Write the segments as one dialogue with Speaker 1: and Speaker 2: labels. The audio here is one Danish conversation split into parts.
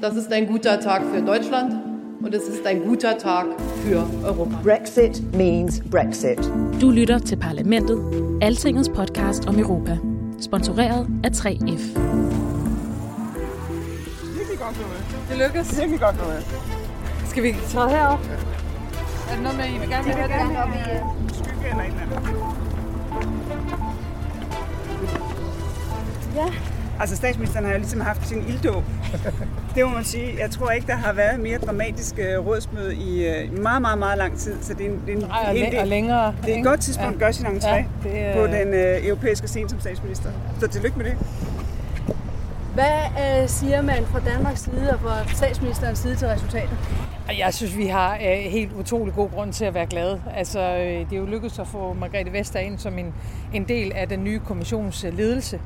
Speaker 1: Das ist ein guter Tag für Deutschland und es ist ein guter Tag für Europa.
Speaker 2: Brexit means Brexit.
Speaker 3: Du lytter til Parlamentet, Altingets podcast om Europa. Sponsoreret af 3F.
Speaker 1: Det lykkes.
Speaker 4: Virkelig godt noget.
Speaker 1: Skal vi træde herop? Er det noget med, I vil gerne have det?
Speaker 4: Skygge eller et eller andet.
Speaker 1: Ja.
Speaker 4: Altså statsministeren har jo ligesom haft sin ilddåb. Det må man sige. Jeg tror ikke, der har været mere dramatisk øh, rådsmøde i øh, meget, meget, meget lang tid. Så det er, en, det er, en,
Speaker 1: Ej, og,
Speaker 4: en,
Speaker 1: læ- og længere.
Speaker 4: det er et godt tidspunkt at gøre sin entré
Speaker 1: Ja, det
Speaker 4: på den øh, europæiske scene som statsminister. Så tillykke med det.
Speaker 5: Hvad øh, siger man fra Danmarks side og fra statsministerens side til resultatet?
Speaker 1: Jeg synes, vi har øh, helt utrolig god grund til at være glade. Altså, øh, det er jo lykkedes at få Margrethe Vestager ind som en, en del af den nye kommissions øh, ledelse.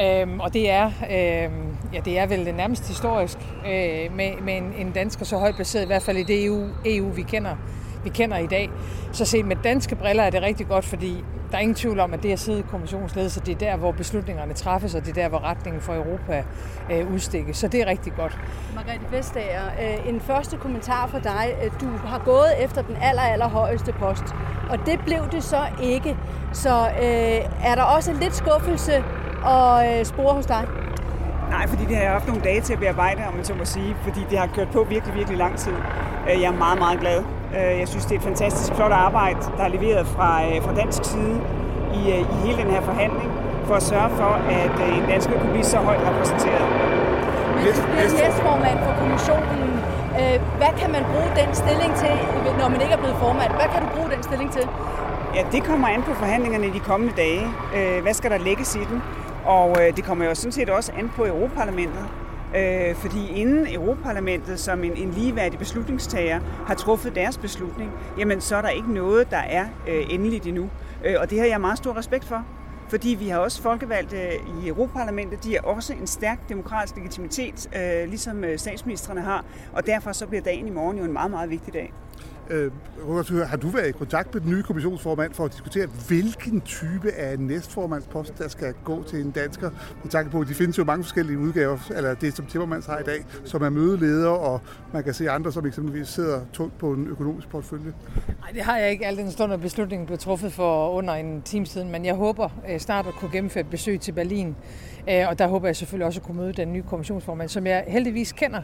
Speaker 1: Øhm, og det er, øhm, ja, det er vel nærmest historisk øh, med, med en, en dansker så højt placeret, i hvert fald i det EU, EU vi, kender, vi kender i dag. Så set med danske briller er det rigtig godt, fordi der er ingen tvivl om, at det at sidde i kommissionsledelse, det er der, hvor beslutningerne træffes, og det er der, hvor retningen for Europa øh, udstikkes. Så det er rigtig godt.
Speaker 5: Margrethe Vestager, øh, en første kommentar fra dig. Øh, du har gået efter den aller, aller højeste post, og det blev det så ikke. Så øh, er der også lidt skuffelse og øh, spore hos dig?
Speaker 4: Nej, fordi det har jeg haft nogle dage til at bearbejde, om man så må sige, fordi det har kørt på virkelig, virkelig lang tid. Øh, Jeg er meget, meget glad. Øh, Jeg synes, det er et fantastisk flot arbejde, der er leveret fra, øh, fra dansk side i, i hele den her forhandling, for at sørge for, at en dansker kunne blive så højt repræsenteret.
Speaker 5: Men du bliver næstformand for kommissionen. Hvad kan man bruge den stilling til, når man ikke er blevet formand? Hvad kan du bruge den stilling til?
Speaker 4: Ja, det kommer an på forhandlingerne i de kommende dage. Hvad skal der lægges i den? Og øh, det kommer jo sådan set også an på Europaparlamentet. Øh, fordi inden Europaparlamentet som en, en ligeværdig beslutningstager har truffet deres beslutning, jamen så er der ikke noget, der er øh, endeligt endnu. Øh, og det har jeg meget stor respekt for. Fordi vi har også folkevalgte øh, i Europaparlamentet, de har også en stærk demokratisk legitimitet, øh, ligesom øh, statsministerne har. Og derfor så bliver dagen i morgen jo en meget, meget vigtig dag.
Speaker 6: Øh, har du været i kontakt med den nye kommissionsformand for at diskutere, hvilken type af næstformandspost, der skal gå til en dansker? Med tanke på, at de findes jo mange forskellige udgaver, eller det som Timmermans har i dag, som er mødeleder, og man kan se andre, som eksempelvis sidder tungt på en økonomisk portfølje.
Speaker 1: Nej, det har jeg ikke al den stund, at beslutningen blev truffet for under en time siden, men jeg håber øh, snart at kunne gennemføre et besøg til Berlin, Øh, og der håber jeg selvfølgelig også at kunne møde den nye kommissionsformand, som jeg heldigvis kender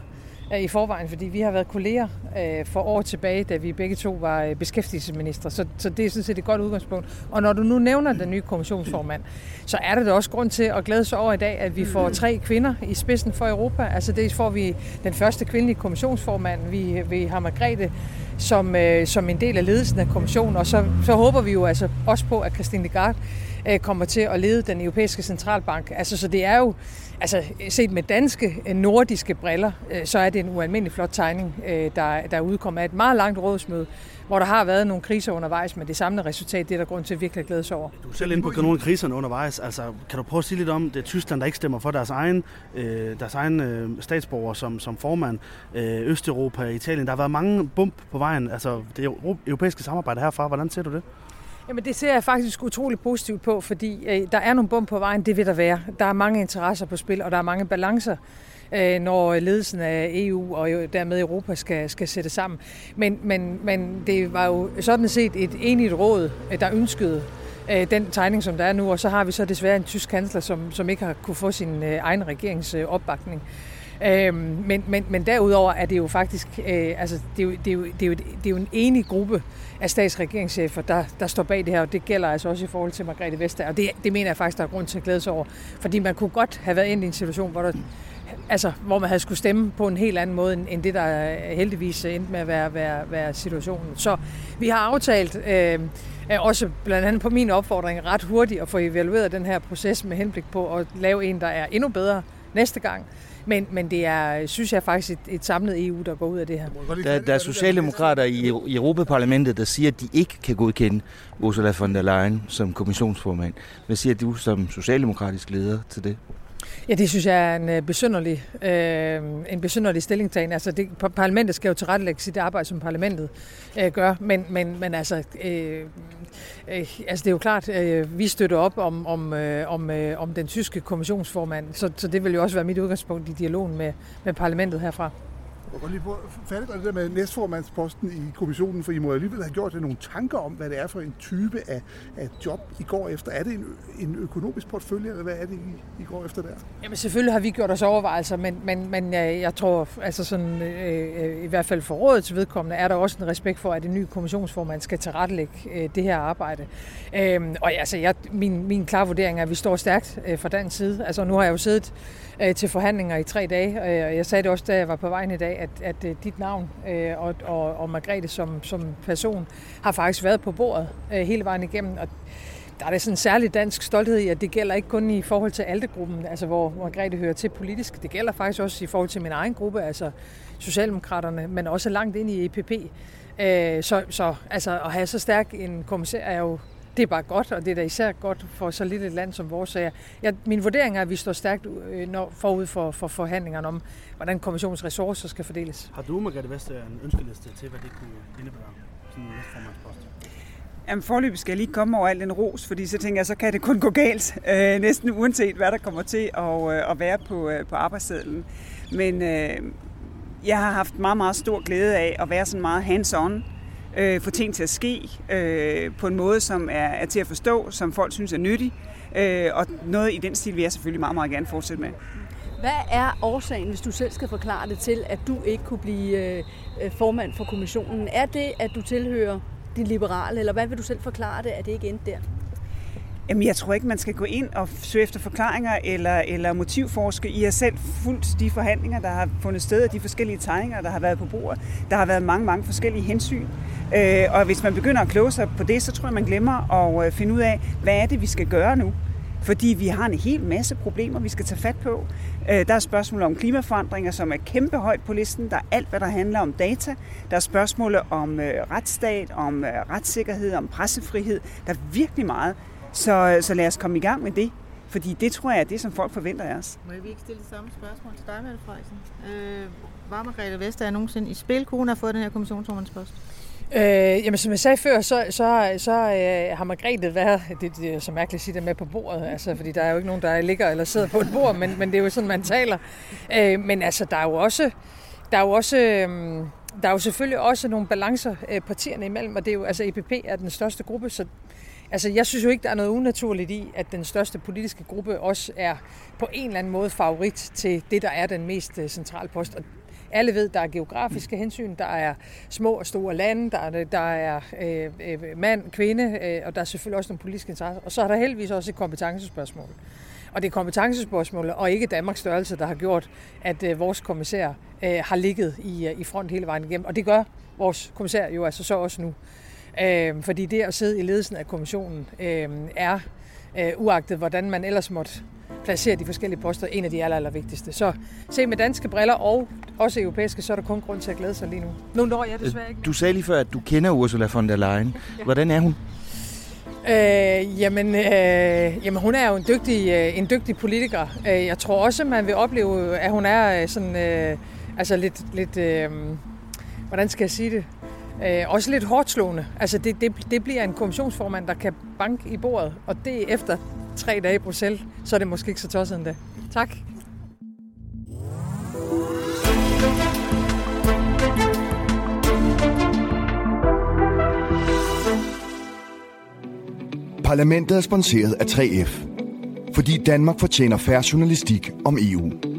Speaker 1: øh, i forvejen, fordi vi har været kolleger øh, for år tilbage, da vi begge to var beskæftigelsesminister, så, så det er sådan set et godt udgangspunkt. Og når du nu nævner den nye kommissionsformand, så er det da også grund til at glæde sig over i dag, at vi får tre kvinder i spidsen for Europa. Altså det får vi den første kvindelige kommissionsformand, vi, vi har Margrethe som, som en del af ledelsen af kommissionen, og så, så håber vi jo altså også på, at Christine Lagarde Øh, kommer til at lede den europæiske centralbank. Altså, så det er jo, altså set med danske, øh, nordiske briller, øh, så er det en ualmindelig flot tegning, der, der udkommer af et meget langt rådsmøde, hvor der har været nogle kriser undervejs, men det samlede resultat, det er der grund til at virkelig at glæde sig over.
Speaker 7: Du er selv inde på nogle af kriserne undervejs. Altså, kan du prøve at sige lidt om, det er Tyskland, der ikke stemmer for deres egen, øh, deres egen øh, statsborger som, som formand. Øh, Østeuropa, Italien, der har været mange bump på vejen. Altså, det europæiske samarbejde herfra, hvordan ser du det?
Speaker 1: Jamen det ser jeg faktisk utrolig positivt på, fordi øh, der er nogle bump på vejen, det vil der være. Der er mange interesser på spil, og der er mange balancer, øh, når øh, ledelsen af EU og jo dermed Europa skal, skal sætte sammen. Men, men, men det var jo sådan set et enigt råd, øh, der ønskede øh, den tegning, som der er nu, og så har vi så desværre en tysk kansler, som, som ikke har kunne få sin øh, egen regerings øh, opbakning. Øhm, men, men, men derudover er det jo faktisk, øh, altså det er jo, det, er jo, det, er jo, det er jo en enig gruppe af statsregeringschefer, der, der står bag det her, og det gælder altså også i forhold til Margrethe Vestager, og det, det mener jeg faktisk, der er grund til at glæde sig over, fordi man kunne godt have været ind i en situation, hvor der altså, hvor man havde skulle stemme på en helt anden måde, end det, der heldigvis endte med at være, være, være situationen. Så vi har aftalt, øh, øh, også blandt andet på min opfordring ret hurtigt at få evalueret den her proces med henblik på at lave en, der er endnu bedre næste gang. Men, men det er, synes jeg faktisk, et, et samlet EU, der går ud af det her.
Speaker 8: Der, der er socialdemokrater i, i Europaparlamentet, der siger, at de ikke kan godkende Ursula von der Leyen som kommissionsformand. Hvad siger du som socialdemokratisk leder til det?
Speaker 1: Ja, det synes jeg er en øh, besynderlig, øh, en besynderlig stillingtagen. Altså, det, parlamentet skal jo tilrettelægge sit arbejde, som parlamentet øh, gør, men, men, men altså, øh, øh, altså, det er jo klart, øh, vi støtter op om, om, øh, om, øh, om den tyske kommissionsformand, så, så det vil jo også være mit udgangspunkt i dialogen med, med parlamentet herfra.
Speaker 6: Jeg går lige på fat det der med næstformandsposten i kommissionen, for I må alligevel have gjort jer nogle tanker om, hvad det er for en type af, af job, I går efter. Er det en, en økonomisk portefølje, eller hvad er det, I, I går efter der?
Speaker 1: Jamen selvfølgelig har vi gjort os overvejelser, men, men, men jeg, jeg tror, altså sådan, øh, øh, i hvert fald for rådets vedkommende, er der også en respekt for, at en ny kommissionsformand skal tilrettelægge øh, det her arbejde. Øh, og altså, jeg, min, min klare vurdering er, at vi står stærkt øh, fra den side. Altså nu har jeg jo siddet øh, til forhandlinger i tre dage. Øh, og jeg sagde det også, da jeg var på vejen i dag, at, at øh, dit navn øh, og, og, og Margrethe som, som person har faktisk været på bordet øh, hele vejen igennem. Og der er det sådan en særlig dansk stolthed i, at det gælder ikke kun i forhold til Altegruppen, altså hvor Margrethe hører til politisk. Det gælder faktisk også i forhold til min egen gruppe, altså Socialdemokraterne, men også langt ind i EPP. Øh, så, så altså, at have så stærk en kommissær er jo det er bare godt, og det er da især godt for så lille et land som vores. Jeg, min vurdering er, at vi står stærkt øh, når, forud for, for forhandlingerne om, hvordan kommissionens ressourcer skal fordeles.
Speaker 7: Har du, Margrethe Vestager, en ønskeliste til, hvad det kunne indebære? Sådan en næstformandspost?
Speaker 4: Jamen forløbet skal jeg lige komme over al den ros, fordi så tænker jeg, så kan det kun gå galt, øh, næsten uanset hvad der kommer til at, øh, at være på, øh, på arbejdssedlen. Men øh, jeg har haft meget, meget stor glæde af at være sådan meget hands-on øh, få ting til at ske øh, på en måde, som er, er til at forstå, som folk synes er nyttig. Øh, og noget i den stil vil jeg selvfølgelig meget, meget gerne fortsætte med.
Speaker 5: Hvad er årsagen, hvis du selv skal forklare det til, at du ikke kunne blive øh, øh formand for kommissionen? Er det, at du tilhører de liberale, eller hvad vil du selv forklare det, at det ikke endte der?
Speaker 4: Jamen, jeg tror ikke, man skal gå ind og søge efter forklaringer eller, eller motivforske. I har selv fulgt de forhandlinger, der har fundet sted, og de forskellige tegninger, der har været på bordet. Der har været mange, mange forskellige hensyn. Øh, og hvis man begynder at kloge sig på det, så tror jeg, man glemmer at øh, finde ud af, hvad er det, vi skal gøre nu? Fordi vi har en hel masse problemer, vi skal tage fat på. Øh, der er spørgsmål om klimaforandringer, som er kæmpe højt på listen. Der er alt, hvad der handler om data. Der er spørgsmål om øh, retsstat, om retssikkerhed, om pressefrihed. Der er virkelig meget, så, så lad os komme i gang med det. Fordi det tror jeg er det, som folk forventer af os.
Speaker 9: Må jeg ikke stille det samme spørgsmål til dig, Mette Frederiksen? Øh, var Margrethe Vestager nogensinde i spil? Kunne hun have fået den her kommissionsformandspost?
Speaker 1: Øh, jamen, som jeg sagde før, så, så, så øh, har Margrethe været, det, det er så mærkeligt at sige det med på bordet, altså, fordi der er jo ikke nogen, der ligger eller sidder på et bord, men, men det er jo sådan, man taler. Øh, men altså, der er jo også, der er jo også, øh, der er jo selvfølgelig også nogle balancer øh, partierne imellem, og det er jo, altså EPP er den største gruppe, så Altså, jeg synes jo ikke, der er noget unaturligt i, at den største politiske gruppe også er på en eller anden måde favorit til det, der er den mest øh, centrale post. Og alle ved, der er geografiske hensyn, der er små og store lande, der er, der er øh, øh, mand, kvinde, øh, og der er selvfølgelig også nogle politiske interesser. Og så er der heldigvis også et kompetencespørgsmål. Og det er kompetencespørgsmål, og ikke Danmarks størrelse, der har gjort, at øh, vores kommissær øh, har ligget i, øh, i front hele vejen igennem. Og det gør vores kommissær jo altså så også nu. Øh, fordi det at sidde i ledelsen af kommissionen øh, er, øh, uagtet hvordan man ellers måtte placere de forskellige poster, en af de aller, aller vigtigste. Så se med danske briller og også europæiske, så er der kun grund til at glæde sig lige nu. Nu når jeg desværre ikke.
Speaker 8: Du sagde lige før, at du kender Ursula von der Leyen. Hvordan er hun?
Speaker 1: Øh, jamen, øh, jamen, hun er jo en dygtig, øh, en dygtig politiker. Øh, jeg tror også, man vil opleve, at hun er øh, sådan, øh, altså lidt, lidt øh, hvordan skal jeg sige det? Øh, også lidt hårdt slående. Altså det, det, det bliver en kommissionsformand, der kan banke i bordet, og det efter tre dage i Bruxelles, så er det måske ikke så tosset endda. Tak.
Speaker 10: Parlamentet er sponsoreret af 3F, fordi Danmark fortjener færre journalistik om EU.